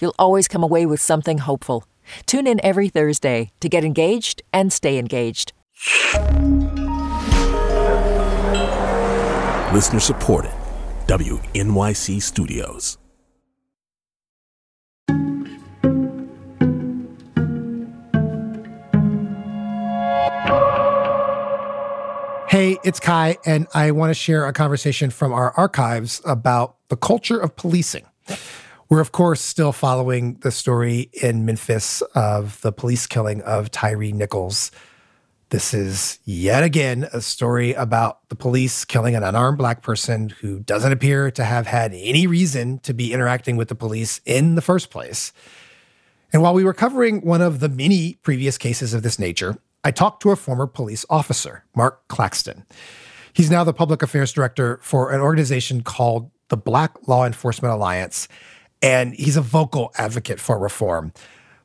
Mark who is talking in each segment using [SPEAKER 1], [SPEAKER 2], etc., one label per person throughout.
[SPEAKER 1] You'll always come away with something hopeful. Tune in every Thursday to get engaged and stay engaged.
[SPEAKER 2] Listener supported. WNYC Studios.
[SPEAKER 3] Hey, it's Kai, and I want to share a conversation from our archives about the culture of policing. We're, of course, still following the story in Memphis of the police killing of Tyre Nichols. This is yet again a story about the police killing an unarmed black person who doesn't appear to have had any reason to be interacting with the police in the first place. And while we were covering one of the many previous cases of this nature, I talked to a former police officer, Marq Claxton. He's now the public affairs director for an organization called the Black Law Enforcement Alliance, and he's a vocal advocate for reform.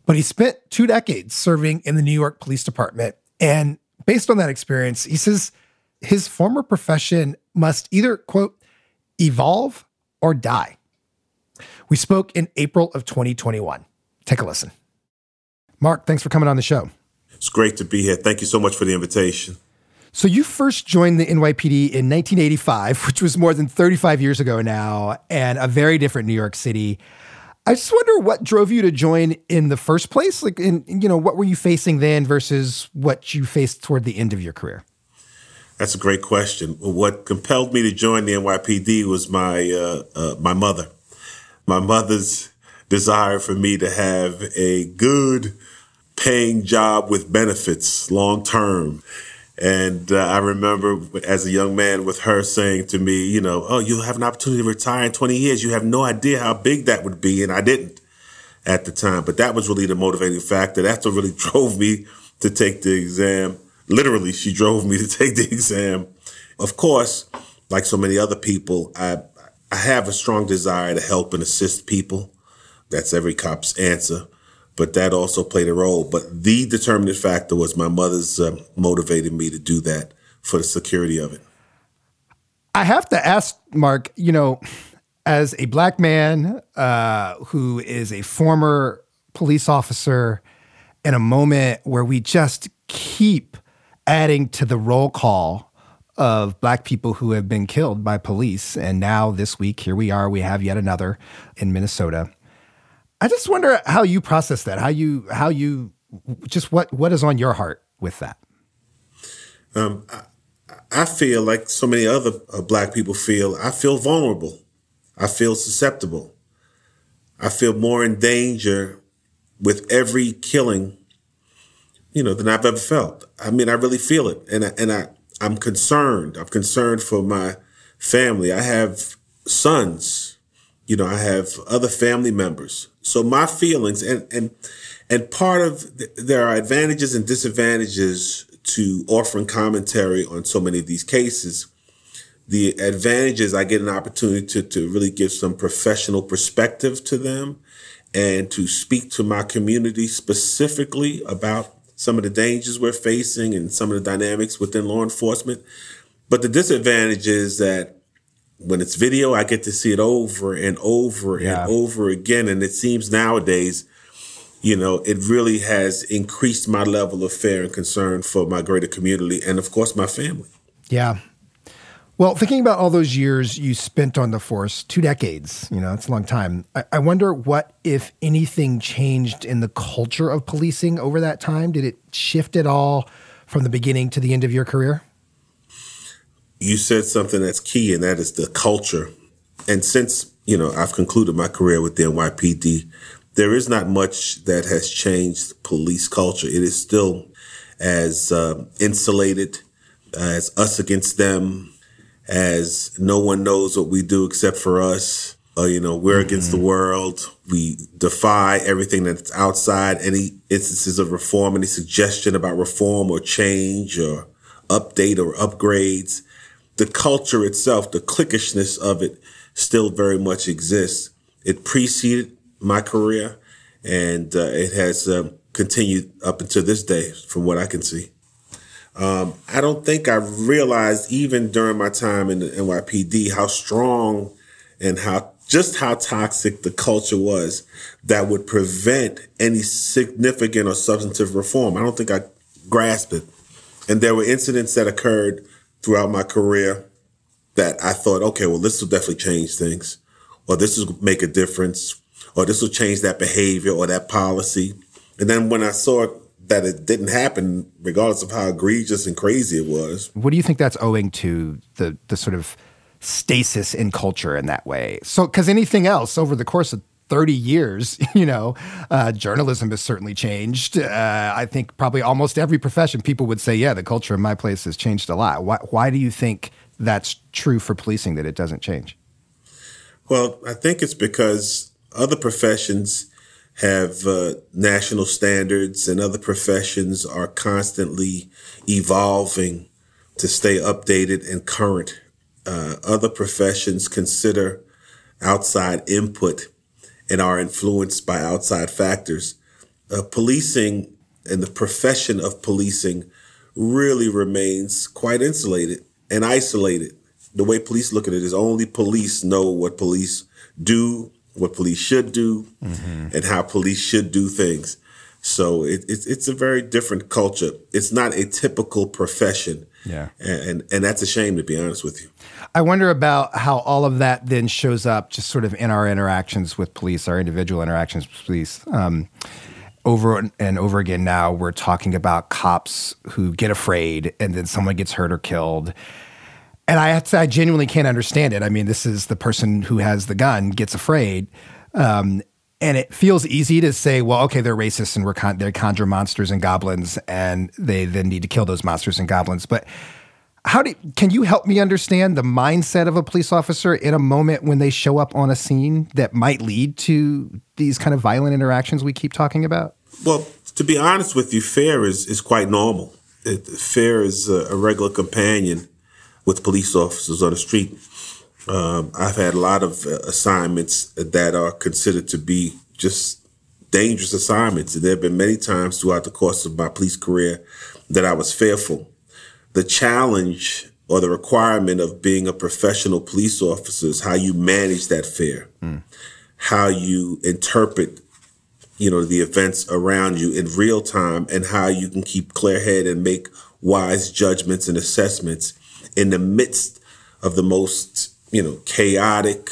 [SPEAKER 3] But he spent two decades serving in the New York Police Department. And based on that experience, he says his former profession must either, quote, evolve or die. We spoke in April of 2021. Take a listen. Marq, thanks for coming on the show.
[SPEAKER 4] It's great to be here. Thank you so much for the invitation.
[SPEAKER 3] So you first joined the NYPD in 1985, which was more than 35 years ago now, and a very different New York City. I just wonder what drove you to join in the first place. Like, in you know, what were you facing then versus what you faced toward the end of your career?
[SPEAKER 4] That's a great question. What compelled me to join the NYPD was my uh, uh, my mother. My mother's desire for me to have a good paying job with benefits long term. And uh, I remember as a young man with her saying to me, you know, oh, you'll have an opportunity to retire in 20 years. You have no idea how big that would be. And I didn't at the time. But that was really the motivating factor. That's what really drove me to take the exam. Literally, she drove me to take the exam. Of course, like so many other people, I, I have a strong desire to help and assist people. That's every cop's answer but that also played a role. But the determining factor was my mother's uh, motivated me to do that for the security of it.
[SPEAKER 3] I have to ask, Marq, you know, as a black man uh, who is a former police officer in a moment where we just keep adding to the roll call of black people who have been killed by police. And now this week, here we are, we have yet another in Minnesota. I just wonder how you process that. How you how you just what what is on your heart with that?
[SPEAKER 4] Um, I, I feel like so many other uh, black people feel. I feel vulnerable. I feel susceptible. I feel more in danger with every killing, you know, than I've ever felt. I mean, I really feel it, and I, and I I'm concerned. I'm concerned for my family. I have sons you know, I have other family members. So my feelings and, and, and part of the, there are advantages and disadvantages to offering commentary on so many of these cases. The advantages, I get an opportunity to, to really give some professional perspective to them and to speak to my community specifically about some of the dangers we're facing and some of the dynamics within law enforcement. But the disadvantage is that when it's video, I get to see it over and over yeah. and over again. And it seems nowadays, you know, it really has increased my level of fear and concern for my greater community and, of course, my family.
[SPEAKER 3] Yeah. Well, thinking about all those years you spent on the force, two decades, you know, it's a long time. I, I wonder what, if anything, changed in the culture of policing over that time. Did it shift at all from the beginning to the end of your career?
[SPEAKER 4] You said something that's key, and that is the culture. And since, you know, I've concluded my career with the NYPD, there is not much that has changed police culture. It is still as uh, insulated as us against them, as no one knows what we do except for us. uh, you know, we're mm-hmm. against the world. We defy everything that's outside any instances of reform, any suggestion about reform or change or update or upgrades. The culture itself, the cliquishness of it still very much exists. It preceded my career and uh, it has uh, continued up until this day from what I can see. Um, I don't think I realized even during my time in the NYPD how strong and how just how toxic the culture was that would prevent any significant or substantive reform. I don't think I grasped it. And there were incidents that occurred throughout my career that I thought, okay, well, this will definitely change things, or this will make a difference, or this will change that behavior or that policy. And then when I saw that it didn't happen, regardless of how egregious and crazy it was.
[SPEAKER 5] What do you think that's owing to the the sort of stasis in culture in that way. So, because anything else over the course of 30 years, you know, uh, journalism has certainly changed. Uh, I think probably almost every profession, people would say, yeah, the culture in my place has changed a lot. Why, why do you think that's true for policing, that it doesn't change?
[SPEAKER 4] Well, I think it's because other professions have uh, national standards and other professions are constantly evolving to stay updated and current uh, other professions consider outside input and are influenced by outside factors. Uh, policing and the profession of policing really remains quite insulated and isolated. The way police look at it is only police know what police do, what police should do, mm-hmm. and how police should do things. So it, it's it's a very different culture. It's not a typical profession.
[SPEAKER 5] Yeah,
[SPEAKER 4] and and that's a shame to be honest with you.
[SPEAKER 5] I wonder about how all of that then shows up, just sort of in our interactions with police, our individual interactions with police. Um, over and over again now, we're talking about cops who get afraid, and then someone gets hurt or killed. And I, I genuinely can't understand it. I mean, this is the person who has the gun gets afraid. Um, and it feels easy to say, well, okay, they're racist and we're con- they conjure monsters and goblins, and they then need to kill those monsters and goblins. But how do can you help me understand the mindset of a police officer in a moment when they show up on a scene that might lead to these kind of violent interactions we keep talking about?
[SPEAKER 4] Well, to be honest with you, fear is is quite normal. It, fear is a, a regular companion with police officers on the street. Um, I've had a lot of uh, assignments that are considered to be just dangerous assignments. And there have been many times throughout the course of my police career that I was fearful. The challenge or the requirement of being a professional police officer is how you manage that fear, mm. how you interpret, you know, the events around you in real time, and how you can keep clear head and make wise judgments and assessments in the midst of the most you know, chaotic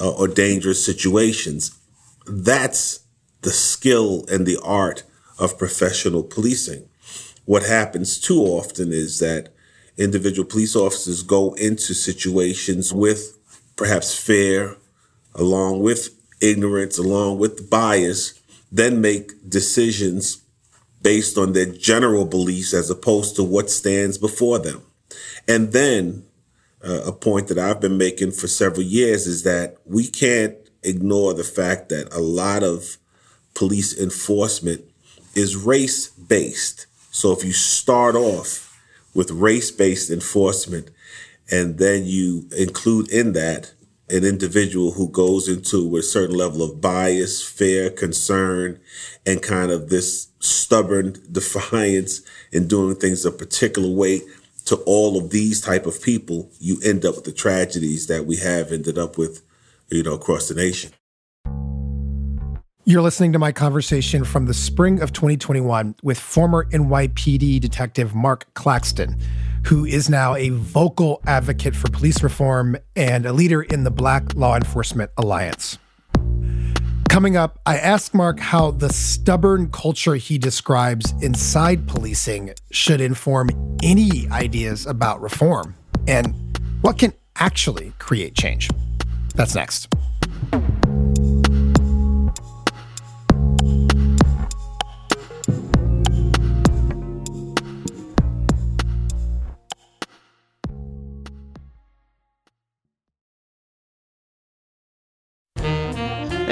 [SPEAKER 4] uh, or dangerous situations. That's the skill and the art of professional policing. What happens too often is that individual police officers go into situations with perhaps fear, along with ignorance, along with bias, then make decisions based on their general beliefs as opposed to what stands before them. And then uh, a point that I've been making for several years is that we can't ignore the fact that a lot of police enforcement is race based. So if you start off with race based enforcement and then you include in that an individual who goes into a certain level of bias, fear, concern, and kind of this stubborn defiance in doing things a particular way to all of these type of people, you end up with the tragedies that we have ended up with, you know, across the nation.
[SPEAKER 3] You're listening to my conversation from the spring of 2021 with former NYPD detective Marq Claxton, who is now a vocal advocate for police reform and a leader in the Black Law Enforcement Alliance. Coming up, I ask Marq how the stubborn culture he describes inside policing should inform any ideas about reform and what can actually create change. That's next.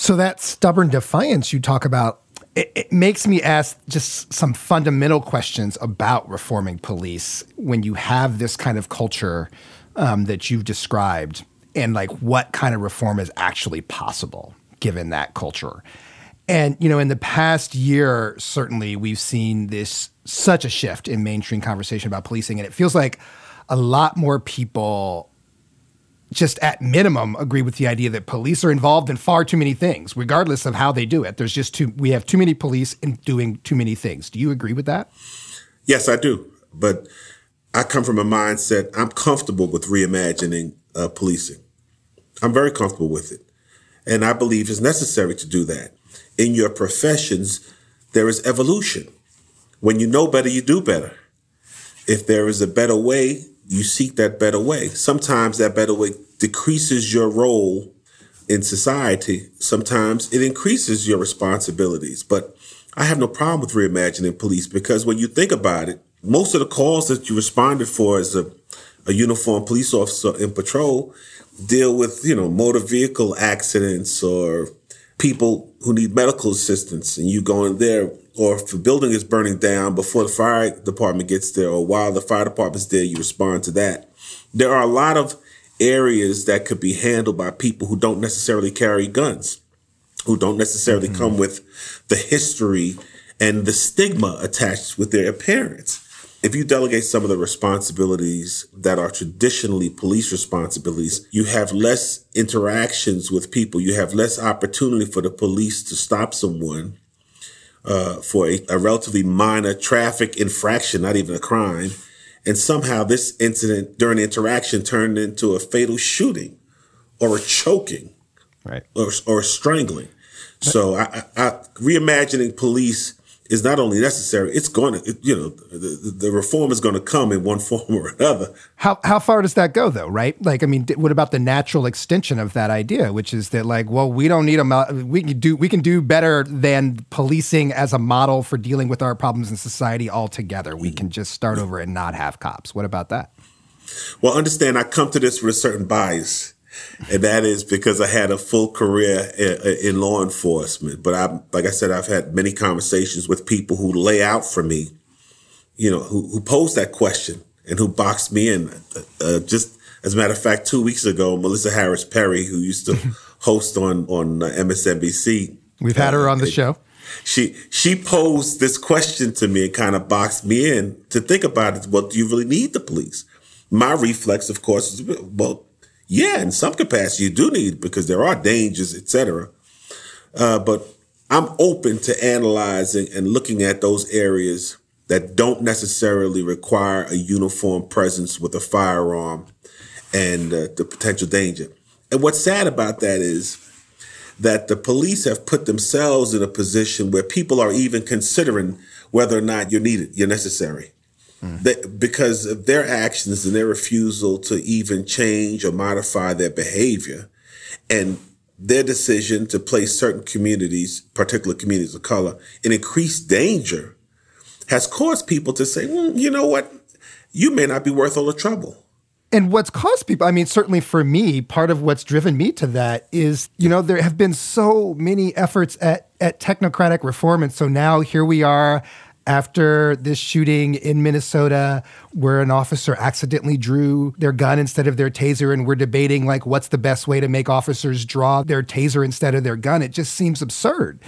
[SPEAKER 3] So that stubborn defiance you talk about, it, it, makes me ask just some fundamental questions about reforming police when you have this kind of culture um, that you've described, and like what kind of reform is actually possible given that culture. And you know, in the past year, certainly we've seen this such a shift in mainstream conversation about policing, and it feels like a lot more people just at minimum agree with the idea that police are involved in far too many things, regardless of how they do it. There's just too we have too many police in doing too many things. Do you agree with that?
[SPEAKER 4] Yes, I do. But I come from a mindset I'm comfortable with reimagining uh, policing. I'm very comfortable with it, and I believe it's necessary to do that. In your professions, there is evolution. When you know better, you do better. If there is a better way, you seek that better way. Sometimes that better way decreases your role in society. Sometimes it increases your responsibilities. But I have no problem with reimagining police because when you think about it, most of the calls that you responded for as a, a uniformed police officer in patrol deal with, you know, motor vehicle accidents or people who need medical assistance and you go in there or if a building is burning down before the fire department gets there or while the fire department's there, you respond to that. There are a lot of areas that could be handled by people who don't necessarily carry guns, who don't necessarily mm-hmm. come with the history and the stigma attached with their appearance. If you delegate some of the responsibilities that are traditionally police responsibilities, you have less interactions with people. You have less opportunity for the police to stop someone uh, for a, a relatively minor traffic infraction, not even a crime. And somehow this incident during interaction turned into a fatal shooting or a choking
[SPEAKER 5] right.
[SPEAKER 4] or, or strangling. So I, I, reimagining police is not only necessary, it's going to, you know, the, the reform is going to come in one form or another.
[SPEAKER 3] How, how far does that go though, right? Like, I mean, what about the natural extension of that idea, which is that like, well, we don't need a, we can do, we can do better than policing as a model for dealing with our problems in society altogether. We can just start over and not have cops. What about that?
[SPEAKER 4] Well, understand I come to this with a certain bias and that is because I had a full career in, in, law enforcement. But I, like I said, I've had many conversations with people who lay out for me, you know, who, who pose that question and who boxed me in. Uh, just as a matter of fact, two weeks ago, Melissa Harris Perry, who used to host on on uh, MSNBC,
[SPEAKER 3] we've had her on the show.
[SPEAKER 4] She she posed this question to me and kind of boxed me in to think about it. Well, do you really need the police? My reflex, of course, is well, yeah, in some capacity you do need because there are dangers, etc. Uh, but I'm open to analyzing and looking at those areas that don't necessarily require a uniform presence with a firearm and uh, the potential danger. And what's sad about that is that the police have put themselves in a position where people are even considering whether or not you're needed, you're necessary. Mm. because of their actions and their refusal to even change or modify their behavior and their decision to place certain communities, particular communities of color, in increased danger has caused people to say, mm, you know what? You may not be worth all the trouble.
[SPEAKER 3] And what's caused people, I mean, certainly for me, part of what's driven me to that is, you know, there have been so many efforts at, at technocratic reform. And so now here we are after this shooting in Minnesota where an officer accidentally drew their gun instead of their taser and we're debating like what's the best way to make officers draw their taser instead of their gun it just seems absurd.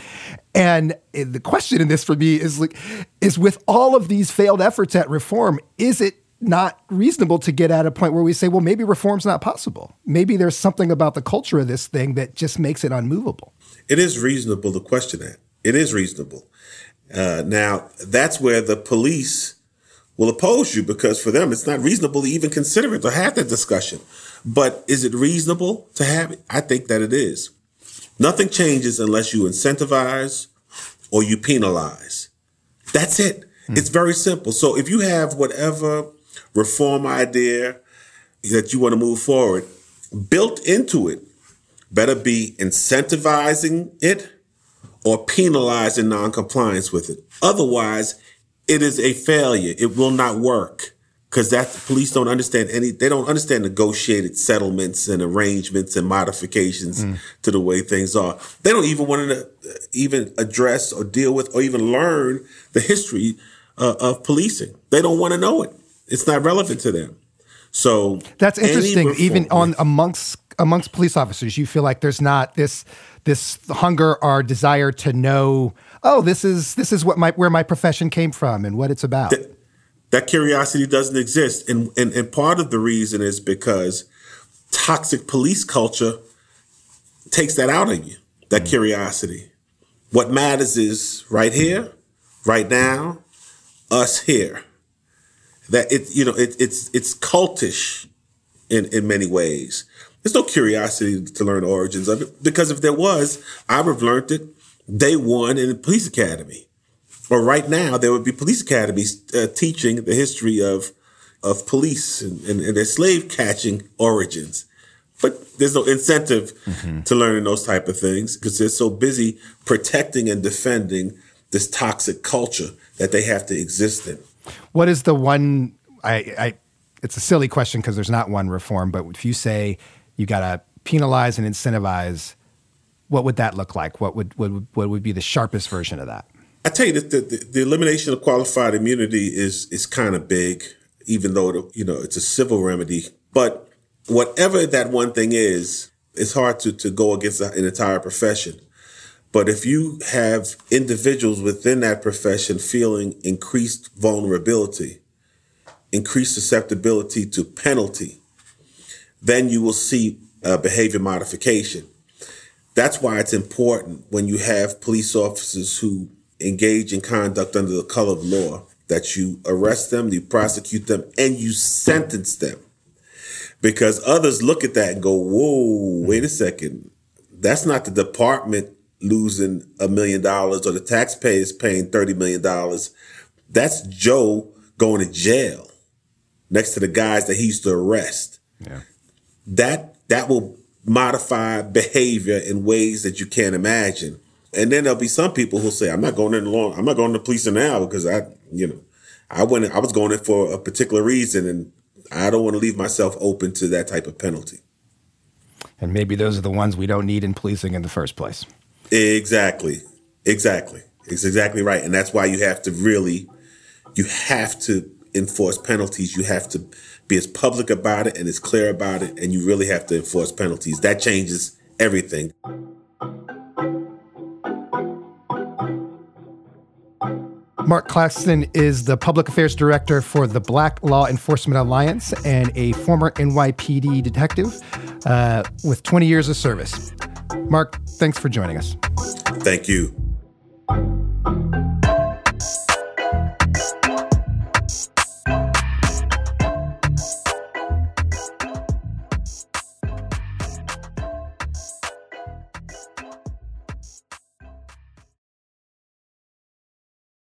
[SPEAKER 3] And the question in this for me is like is with all of these failed efforts at reform is it not reasonable to get at a point where we say well maybe reform's not possible? Maybe there's something about the culture of this thing that just makes it unmovable.
[SPEAKER 4] It is reasonable to question that it is reasonable uh, now, that's where the police will oppose you because for them it's not reasonable to even consider it or have that discussion. But is it reasonable to have it? I think that it is. Nothing changes unless you incentivize or you penalize. That's it. Mm. It's very simple. So if you have whatever reform idea that you want to move forward, built into it better be incentivizing it or penalizing noncompliance with it. Otherwise, it is a failure. It will not work because that police don't understand any. They don't understand negotiated settlements and arrangements and modifications mm. to the way things are. They don't even want to uh, even address or deal with or even learn the history uh, of policing. They don't want to know it. It's not relevant to them. So
[SPEAKER 3] that's interesting. Reform, even on amongst amongst police officers, you feel like there's not this this hunger or desire to know. Oh, this is this is what my where my profession came from and what it's about.
[SPEAKER 4] That, that curiosity doesn't exist, and, and and part of the reason is because toxic police culture takes that out of you. That mm-hmm. curiosity. What matters is right here, right now, us here that it you know it, it's it's cultish in in many ways. There's no curiosity to learn the origins of it because if there was, I would have learned it day one in the police academy. Or right now, there would be police academies uh, teaching the history of of police and, and, and, their slave catching origins. But there's no incentive mm-hmm. to learning those type of things because they're so busy protecting and defending this toxic culture that they have to exist in.
[SPEAKER 3] What is the one? I, I it's a silly question because there's not one reform, but if you say you got to penalize and incentivize, what would that look like? What would, what would what would be the sharpest version of that?
[SPEAKER 4] I tell you that the, the, the elimination of qualified immunity is is kind of big, even though you know it's a civil remedy. But whatever that one thing is, it's hard to to go against an entire profession. But if you have individuals within that profession feeling increased vulnerability, increased susceptibility to penalty, then you will see uh, behavior modification. That's why it's important when you have police officers who engage in conduct under the color of law that you arrest them, you prosecute them, and you sentence them. Because others look at that and go, whoa, wait a second. That's not the department losing a million dollars or the taxpayers paying $30 million. That's Joe going to jail next to the guys that he used to arrest. Yeah. That, that will modify behavior in ways that you can't imagine. And then there'll be some people who'll say, I'm not going in the long, I'm not going to police now because I, you know, I went, I was going in for a particular reason and I don't want to leave myself open to that type of penalty.
[SPEAKER 3] And maybe those are the ones we don't need in policing in the first place.
[SPEAKER 4] Exactly. Exactly. It's exactly right. And that's why you have to really, you have to enforce penalties. You have to be as public about it and as clear about it. And you really have to enforce penalties. That changes everything.
[SPEAKER 3] Marq Claxton is the public affairs director for the Black Law Enforcement Alliance and a former NYPD detective uh, with 20 years of service. Marq, thanks for joining us.
[SPEAKER 4] Thank you.